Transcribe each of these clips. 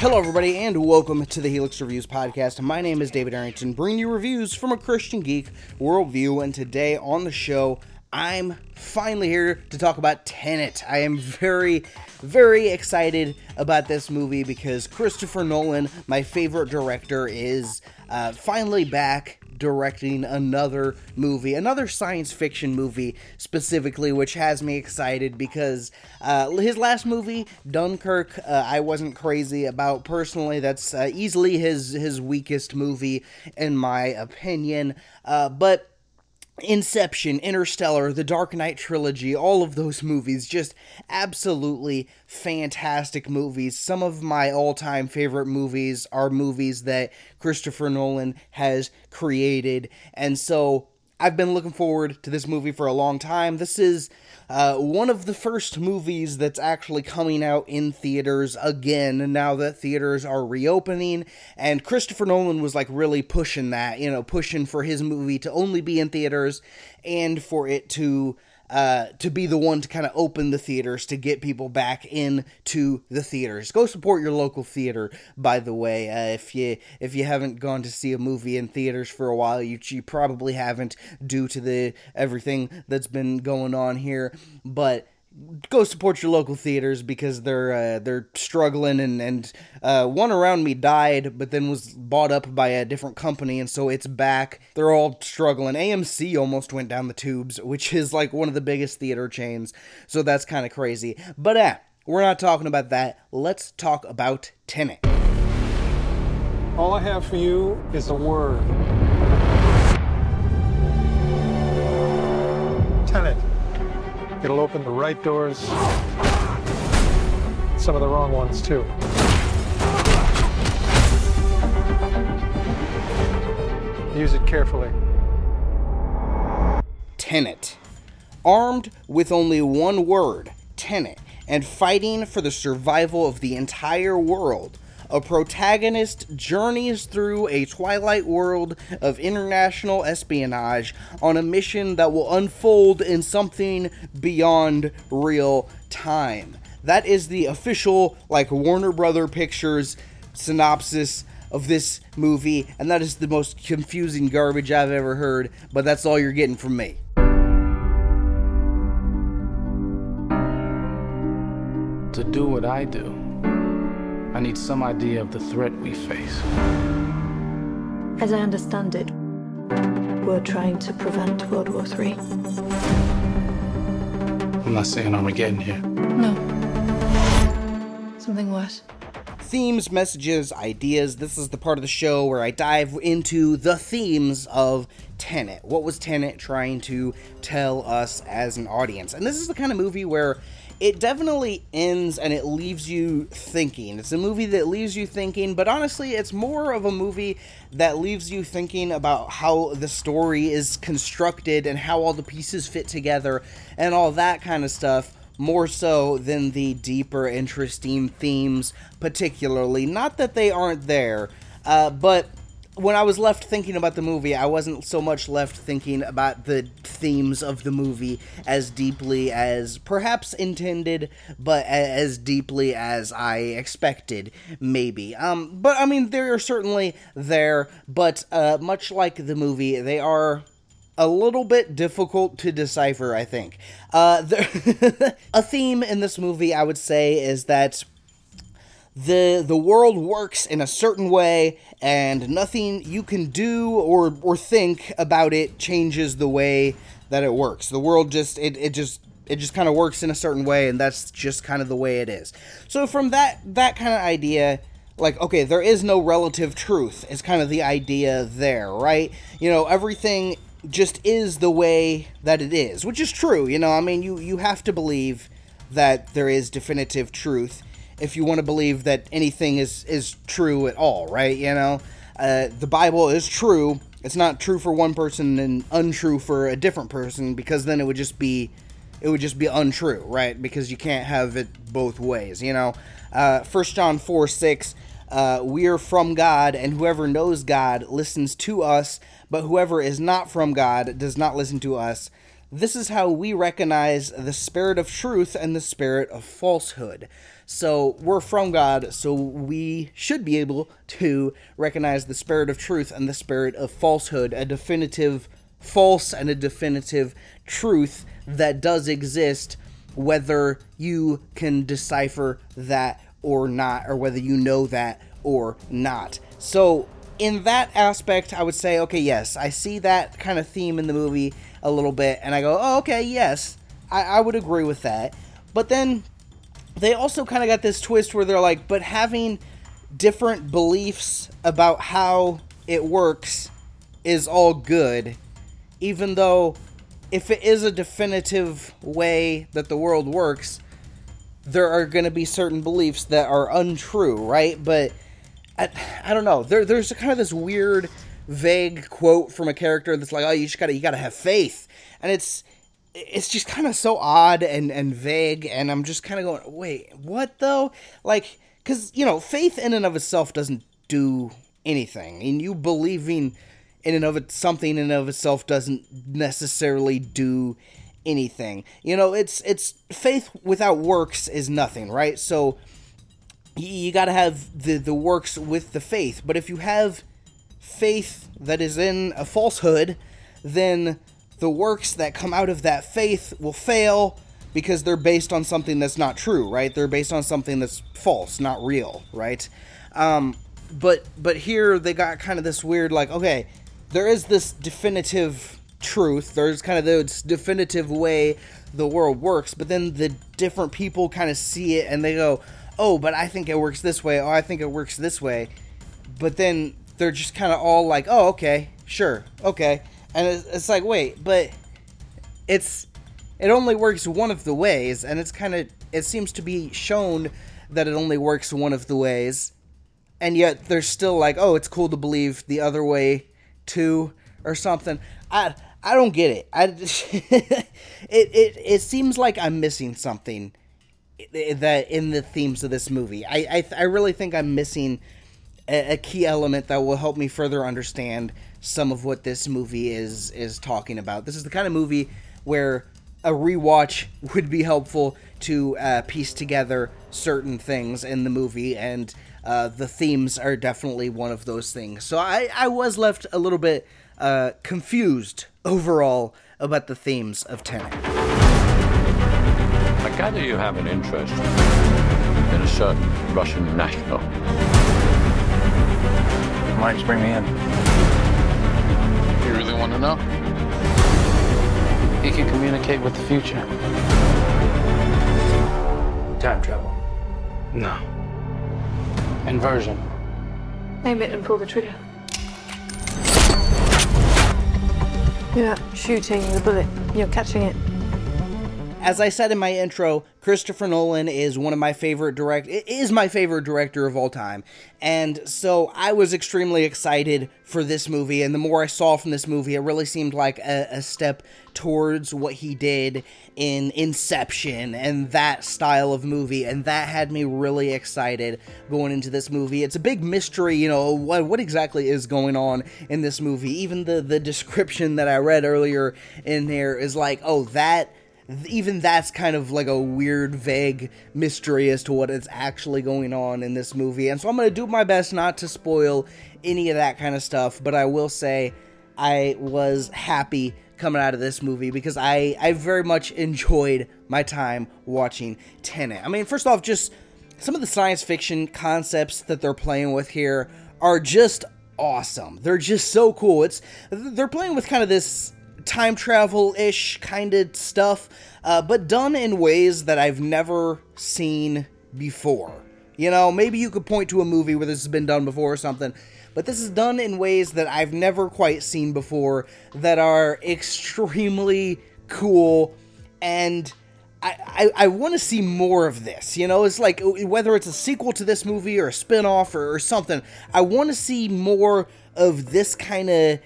Hello, everybody, and welcome to the Helix Reviews podcast. My name is David Arrington, bringing you reviews from a Christian geek worldview. And today on the show, I'm finally here to talk about Tenet. I am very, very excited about this movie because Christopher Nolan, my favorite director, is uh, finally back directing another movie, another science fiction movie specifically, which has me excited because uh, his last movie, Dunkirk, uh, I wasn't crazy about personally. That's uh, easily his his weakest movie in my opinion, uh, but Inception, Interstellar, the Dark Knight trilogy, all of those movies, just absolutely fantastic movies. Some of my all time favorite movies are movies that Christopher Nolan has created. And so I've been looking forward to this movie for a long time. This is uh, one of the first movies that's actually coming out in theaters again now that theaters are reopening. And Christopher Nolan was like really pushing that, you know, pushing for his movie to only be in theaters and for it to uh, to be the one to kind of open the theaters to get people back into the theaters. Go support your local theater, by the way. Uh, if you if you haven't gone to see a movie in theaters for a while, you, you probably haven't due to the everything that's been going on here. But go support your local theaters because they're uh, they're struggling and and uh, one around me died but then was bought up by a different company and so it's back. They're all struggling. AMC almost went down the tubes which is like one of the biggest theater chains so that's kind of crazy. But uh, we're not talking about that. Let's talk about Tenet all I have for you is a word It'll open the right doors, some of the wrong ones, too. Use it carefully. Tenet. Armed with only one word, Tenet, and fighting for the survival of the entire world, a protagonist journeys through a twilight world of international espionage on a mission that will unfold in something beyond real time. That is the official, like, Warner Brother Pictures synopsis of this movie, and that is the most confusing garbage I've ever heard, but that's all you're getting from me. To do what I do I need some idea of the threat we face. As I understand it, we're trying to prevent World War III. I'm not saying Armageddon here. No. Something worse. Themes, messages, ideas. This is the part of the show where I dive into the themes of Tenet. What was Tenet trying to tell us as an audience? And this is the kind of movie where it definitely ends and it leaves you thinking. It's a movie that leaves you thinking, but honestly, it's more of a movie that leaves you thinking about how the story is constructed and how all the pieces fit together and all that kind of stuff. More so than the deeper, interesting themes, particularly. Not that they aren't there, uh, but when I was left thinking about the movie, I wasn't so much left thinking about the themes of the movie as deeply as perhaps intended, but as deeply as I expected, maybe. Um, but I mean, they are certainly there, but uh, much like the movie, they are a little bit difficult to decipher, I think. Uh, a theme in this movie, I would say, is that the the world works in a certain way and nothing you can do or or think about it changes the way that it works. The world just it, it just it just kind of works in a certain way and that's just kind of the way it is. So from that that kind of idea like okay there is no relative truth is kind of the idea there right? You know everything just is the way that it is which is true you know? I mean you you have to believe that there is definitive truth if you want to believe that anything is is true at all, right? You know, uh, the Bible is true. It's not true for one person and untrue for a different person because then it would just be it would just be untrue, right? Because you can't have it both ways, you know. Uh, First John four six. Uh, we are from God, and whoever knows God listens to us, but whoever is not from God does not listen to us. This is how we recognize the spirit of truth and the spirit of falsehood. So we're from God, so we should be able to recognize the spirit of truth and the spirit of falsehood, a definitive false and a definitive truth that does exist, whether you can decipher that or not, or whether you know that or not. So, in that aspect, I would say, okay, yes, I see that kind of theme in the movie a little bit, and I go, oh, okay, yes, I, I would agree with that. But then they also kind of got this twist where they're like, but having different beliefs about how it works is all good, even though if it is a definitive way that the world works, there are going to be certain beliefs that are untrue, right? But I, I don't know. There, there's kind of this weird, vague quote from a character that's like, "Oh, you just gotta, you gotta have faith," and it's, it's just kind of so odd and and vague, and I'm just kind of going, "Wait, what though?" Like, because you know, faith in and of itself doesn't do anything, and you believing in and of it something in and of itself doesn't necessarily do anything. You know, it's it's faith without works is nothing, right? So you got to have the the works with the faith. But if you have faith that is in a falsehood, then the works that come out of that faith will fail because they're based on something that's not true, right? They're based on something that's false, not real, right? Um, but but here they got kind of this weird like, okay, there is this definitive truth. There's kind of this definitive way the world works, but then the different people kind of see it and they go, "Oh, but I think it works this way. Oh, I think it works this way." But then they're just kind of all like, "Oh, okay, sure, okay," and it's, it's like, wait, but it's it only works one of the ways, and it's kind of it seems to be shown that it only works one of the ways, and yet they're still like, "Oh, it's cool to believe the other way too." Or something. I I don't get it. I it, it it seems like I'm missing something eh, that in the themes of this movie. I I, I really think I'm missing a, a, key element that will help me further understand some of what this movie is is talking about. This is the kind of movie where a rewatch would be helpful to uh, piece together certain things in the movie and uh, the themes are definitely one of those things. So I, I was left a little bit uh, confused overall about the themes of Tenet. I gather you have an interest in a certain Russian national. Why did you bring me in? You really want to know? He can communicate with the future. Time travel. No. Inversion. Aim it and pull the trigger. You're not shooting the bullet, you're catching it. As I said in my intro, Christopher Nolan is one of my favorite direct is my favorite director of all time. And so I was extremely excited for this movie and the more I saw from this movie, it really seemed like a, a step towards what he did in Inception and that style of movie and that had me really excited going into this movie. It's a big mystery, you know, what what exactly is going on in this movie. Even the the description that I read earlier in there is like, "Oh, that even that's kind of like a weird, vague mystery as to what is actually going on in this movie. And so I'm going to do my best not to spoil any of that kind of stuff, but I will say I was happy coming out of this movie because I, I very much enjoyed my time watching Tenet. I mean, first off, just some of the science fiction concepts that they're playing with here are just awesome. They're just so cool. It's they're playing with kind of this time travel ish kind of stuff, uh, but done in ways that I've never seen before. You know, maybe you could point to a movie where this has been done before or something, but this is done in ways that I've never quite seen before that are extremely cool and. I, I, I want to see more of this. You know, it's like whether it's a sequel to this movie or a spin off or, or something, I want to see more of this kind of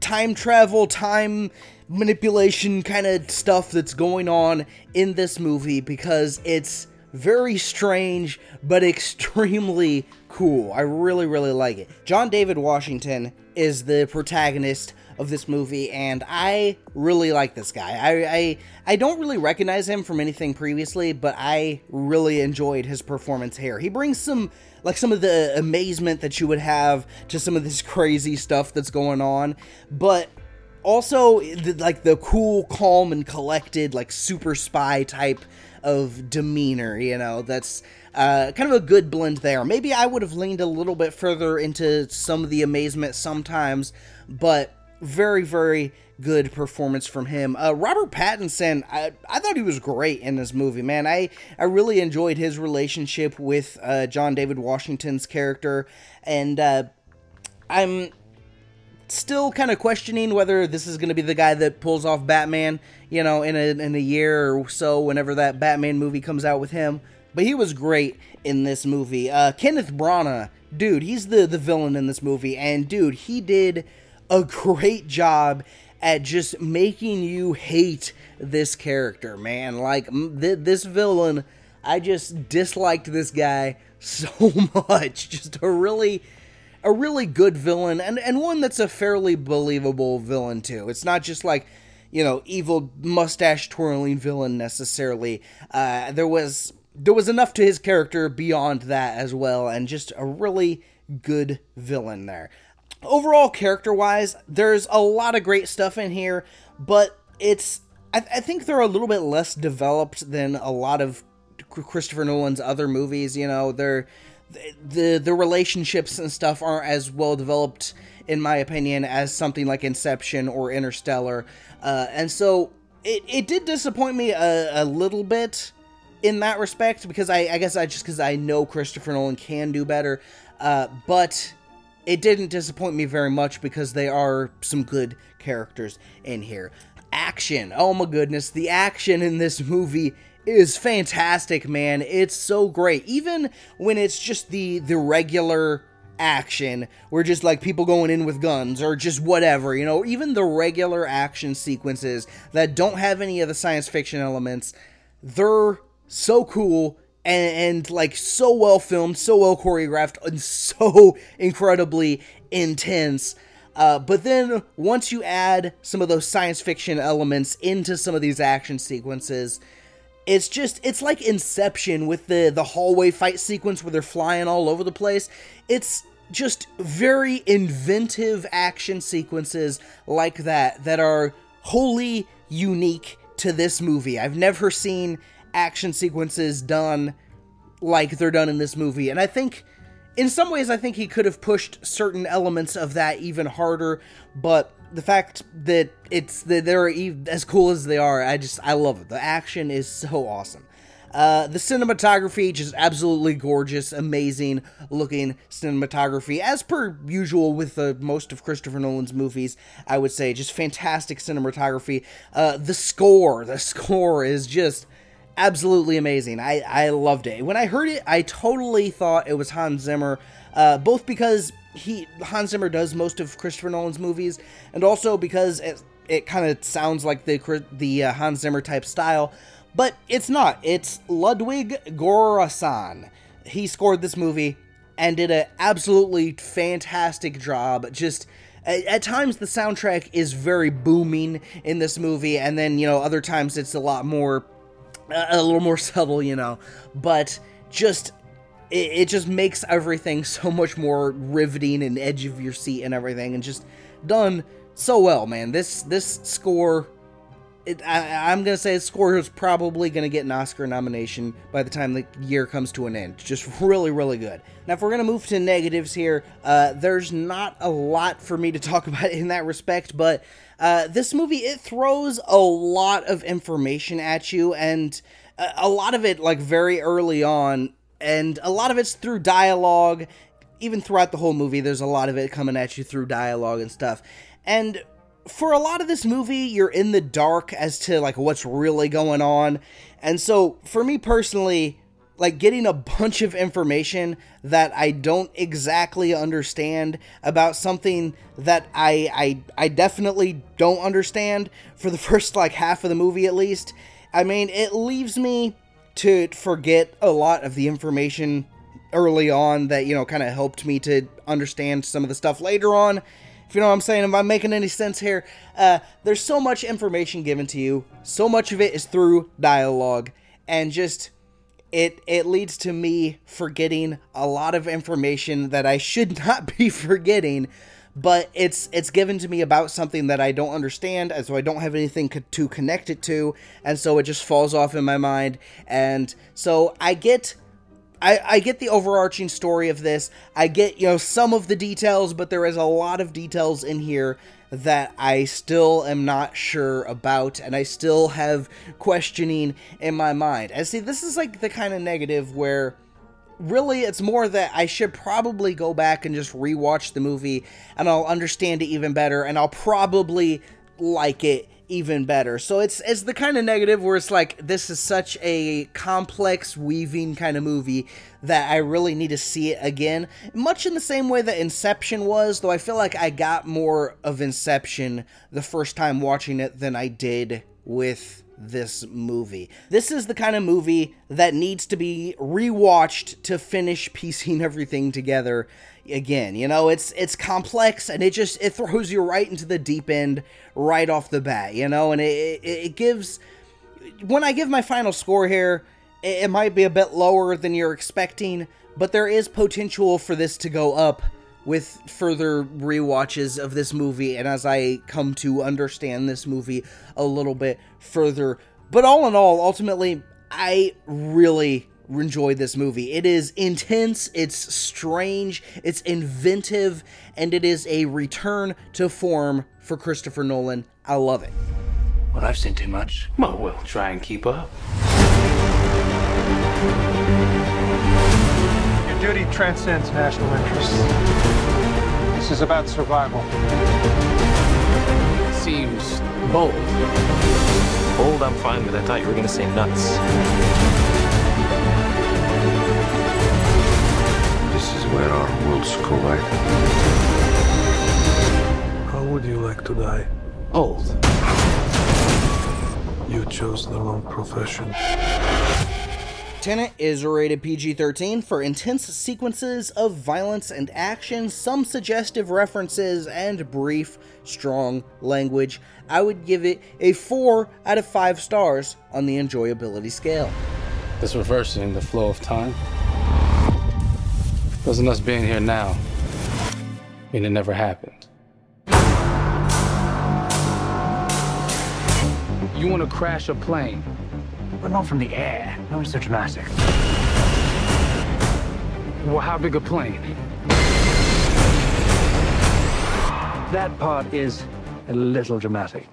time travel, time manipulation kind of stuff that's going on in this movie because it's very strange, but extremely cool. I really, really like it. John David Washington is the protagonist of this movie, and I really like this guy. I, I I don't really recognize him from anything previously, but I really enjoyed his performance here. He brings some like some of the amazement that you would have to some of this crazy stuff that's going on, but also like the cool, calm, and collected, like super spy type of demeanor. You know, that's uh, kind of a good blend there. Maybe I would have leaned a little bit further into some of the amazement sometimes, but very, very good performance from him. Uh, Robert Pattinson, I, I thought he was great in this movie, man. I, I really enjoyed his relationship with uh, John David Washington's character, and uh, I'm still kind of questioning whether this is going to be the guy that pulls off Batman, you know, in a, in a year or so, whenever that Batman movie comes out with him. But he was great in this movie. Uh, Kenneth Branagh, dude, he's the, the villain in this movie, and dude, he did a great job at just making you hate this character, man. Like th- this villain, I just disliked this guy so much. Just a really a really good villain and and one that's a fairly believable villain too. It's not just like you know evil mustache twirling villain necessarily. Uh, there was there was enough to his character beyond that as well, and just a really good villain there overall character wise there's a lot of great stuff in here but it's I, I, think they're a little bit less developed than a lot of christopher nolan's other movies you know? They're the the relationships and stuff aren't as well developed in my opinion as something like inception or interstellar uh, and so it, it did disappoint me a, a little bit in that respect because I, I guess I just because I know Christopher Nolan can do better, uh, but it didn't disappoint me very much because they are some good characters in here. Action. Oh my goodness, the action in this movie is fantastic, man. It's so great. Even when it's just the the regular action where just like people going in with guns or just whatever, you know, even the regular action sequences that don't have any of the science fiction elements, they're so cool and, and like so well filmed, so well choreographed, and so incredibly intense. Uh, but then once you add some of those science fiction elements into some of these action sequences, it's just it's like Inception with the the hallway fight sequence where they're flying all over the place. It's just very inventive action sequences like that that are wholly unique to this movie. I've never seen action sequences done like they're done in this movie. And I think, in some ways, I think he could have pushed certain elements of that even harder. But the fact that it's that they're as cool as they are, I just I love it. The action is so awesome. Uh, the cinematography, just absolutely gorgeous, amazing looking cinematography, as per usual with uh, most of Christopher Nolan's movies. I would say just fantastic cinematography. Uh, the score, the score is just absolutely amazing. I, I loved it. When I heard it, I totally thought it was Hans Zimmer, uh, both because he Hans Zimmer does most of Christopher Nolan's movies, and also because it, it kind of sounds like the the uh, Hans Zimmer type style. But it's not. It's Ludwig Göransson. He scored this movie and did an absolutely fantastic job. Just at times the soundtrack is very booming in this movie, and then you know other times it's a lot more a little more subtle, you know, but just it, it, just makes everything so much more riveting and edge of your seat and everything, and just done so well, man. This this score, it, I, am gonna say the score is probably gonna get an Oscar nomination by the time the year comes to an end. Just really, really good. Now, if we're gonna move to negatives here, uh, there's not a lot for me to talk about in that respect, but uh, this movie it throws a lot of information at you, and a, a lot of it like very early on, and a lot of it's through dialogue. Even throughout the whole movie, there's a lot of it coming at you through dialogue and stuff. And for a lot of this movie, you're in the dark as to like what's really going on. And so, for me personally, like getting a bunch of information that I don't exactly understand about something that I I I definitely don't understand for the first like half of the movie at least. I mean, it leaves me to forget a lot of the information early on that, you know, kind of helped me to understand some of the stuff later on. If you know what I'm saying, am I making any sense here? Uh, there's so much information given to you, so much of it is through dialogue, and just it it leads to me forgetting a lot of information that I should not be forgetting but it's it's given to me about something that I don't understand and so I don't have anything co- to connect it to and so it just falls off in my mind and so I get I, I get the overarching story of this. I get, you know, some of the details, but there is a lot of details in here that I still am not sure about, and I still have questioning in my mind. And see, this is like the kind of negative where really it's more that I should probably go back and just rewatch the movie and I'll understand it even better and I'll probably like it even better. So it's it's the kind of negative where it's like this is such a complex weaving kind of movie that I really need to see it again. Much in the same way that Inception was, though I feel like I got more of Inception the first time watching it than I did with this movie. This is the kind of movie that needs to be rewatched to finish piecing everything together again. You know, it's it's complex and it just it throws you right into the deep end right off the bat, you know, and it it, it gives when I give my final score here, it, it might be a bit lower than you're expecting, but there is potential for this to go up with further rewatches of this movie and as I come to understand this movie a little bit further. But all in all, ultimately, I really enjoyed this movie. It is intense, it's strange, it's inventive, and it is a return to form for Christopher Nolan. I love it. Well, I've seen too much. Well, we'll try and keep up. Your duty transcends national interests. This is about survival. Seems bold. Bold, I'm fine with. I thought you were gonna say nuts. Where our worlds collide. How would you like to die? Old. You chose the wrong profession. Tenet is rated PG 13 for intense sequences of violence and action, some suggestive references, and brief, strong language. I would give it a 4 out of 5 stars on the enjoyability scale. This reversing the flow of time. Doesn't us being here now mean it never happened? You want to crash a plane? But not from the air. No, it's so dramatic. Well, how big a plane? That part is a little dramatic.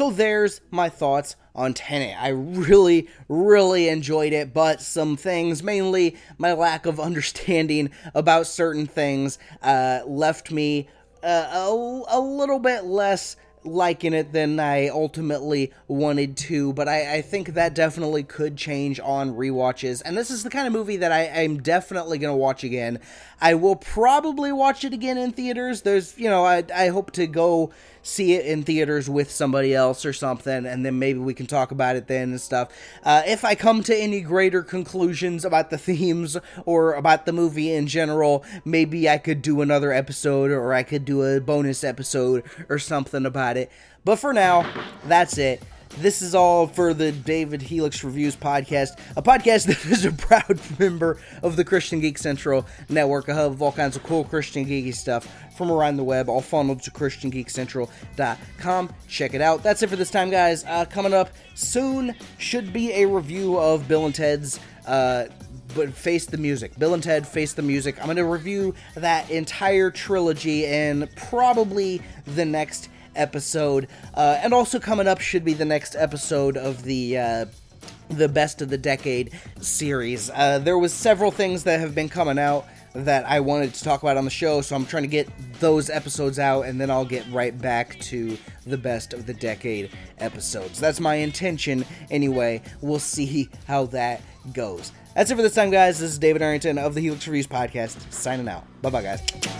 So there's my thoughts on Tenet. I really, really enjoyed it, but some things, mainly my lack of understanding about certain things, uh, left me uh, a, a little bit less liking it than I ultimately wanted to, but I, I think that definitely could change on rewatches. And this is the kind of movie that I, I'm definitely going to watch again. I will probably watch it again in theaters. There's, you know, I, I hope to go see it in theaters with somebody else or something, and then maybe we can talk about it then and stuff. Uh, if I come to any greater conclusions about the themes or about the movie in general, maybe I could do another episode or I could do a bonus episode or something about it. But for now, that's it. This is all for the David Helix Reviews podcast, a podcast that is a proud member of the Christian Geek Central network, a hub of all kinds of cool Christian geeky stuff from around the web, all funneled to ChristianGeekCentral.com. Check it out. That's it for this time, guys. Uh, coming up soon should be a review of Bill and Ted's. Uh, but face the music. Bill and Ted Face the Music. I'm going to review that entire trilogy and probably the next episode. Uh, and also coming up should be the next episode of the. Uh, the best of the decade series. Uh, there was several things that have been coming out that I wanted to talk about on the show, so I'm trying to get those episodes out, and then I'll get right back to the best of the decade episodes. That's my intention, anyway. We'll see how that goes. That's it for this time, guys. This is David Arrington of the Helix Reviews podcast, signing out. Bye bye, guys.